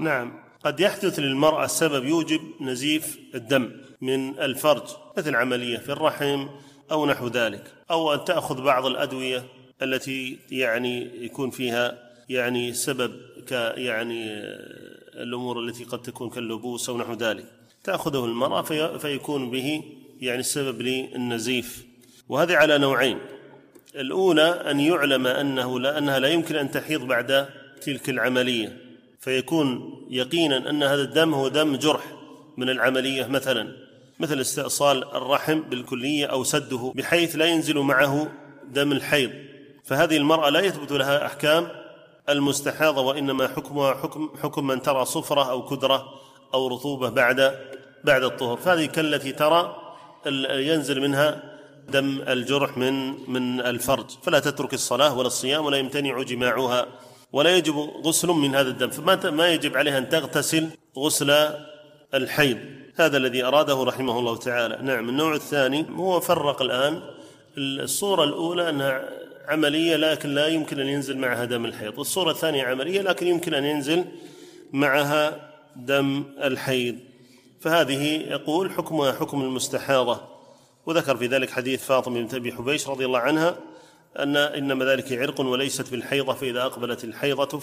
نعم. قد يحدث للمرأة سبب يوجب نزيف الدم من الفرج مثل عملية في الرحم أو نحو ذلك أو أن تأخذ بعض الأدوية التي يعني يكون فيها يعني سبب ك يعني الأمور التي قد تكون كاللبوس أو نحو ذلك. تأخذه المرأة في فيكون به يعني السبب للنزيف. وهذه على نوعين. الأولى أن يعلم أنه لا أنها لا يمكن أن تحيض بعد تلك العملية. فيكون يقينا أن هذا الدم هو دم جرح من العملية مثلا مثل استئصال الرحم بالكلية أو سده بحيث لا ينزل معه دم الحيض. فهذه المرأة لا يثبت لها أحكام المستحاضة وإنما حكمها حكم حكم من ترى صفرة أو كدرة أو رطوبة بعد بعد الطهر. فهذه كالتي ترى ينزل منها دم الجرح من من الفرج. فلا تترك الصلاة ولا الصيام ولا يمتنع جماعها ولا يجب غسل من هذا الدم فما ما يجب عليها أن تغتسل غسل الحيض. هذا الذي أراده رحمه الله تعالى. نعم النوع الثاني هو فرق الآن. الصورة الأولى أنها عملية لكن لا يمكن أن ينزل معها دم الحيض. الصورة الثانية عملية لكن يمكن أن ينزل معها دم الحيض. فهذه يقول حكمها حكم المستحاضة. وذكر في ذلك حديث فاطمة بنت أبي حبيش رضي الله عنها أن إنما ذلك عرق وليست بالحيضة فإذا أقبلت الحيضة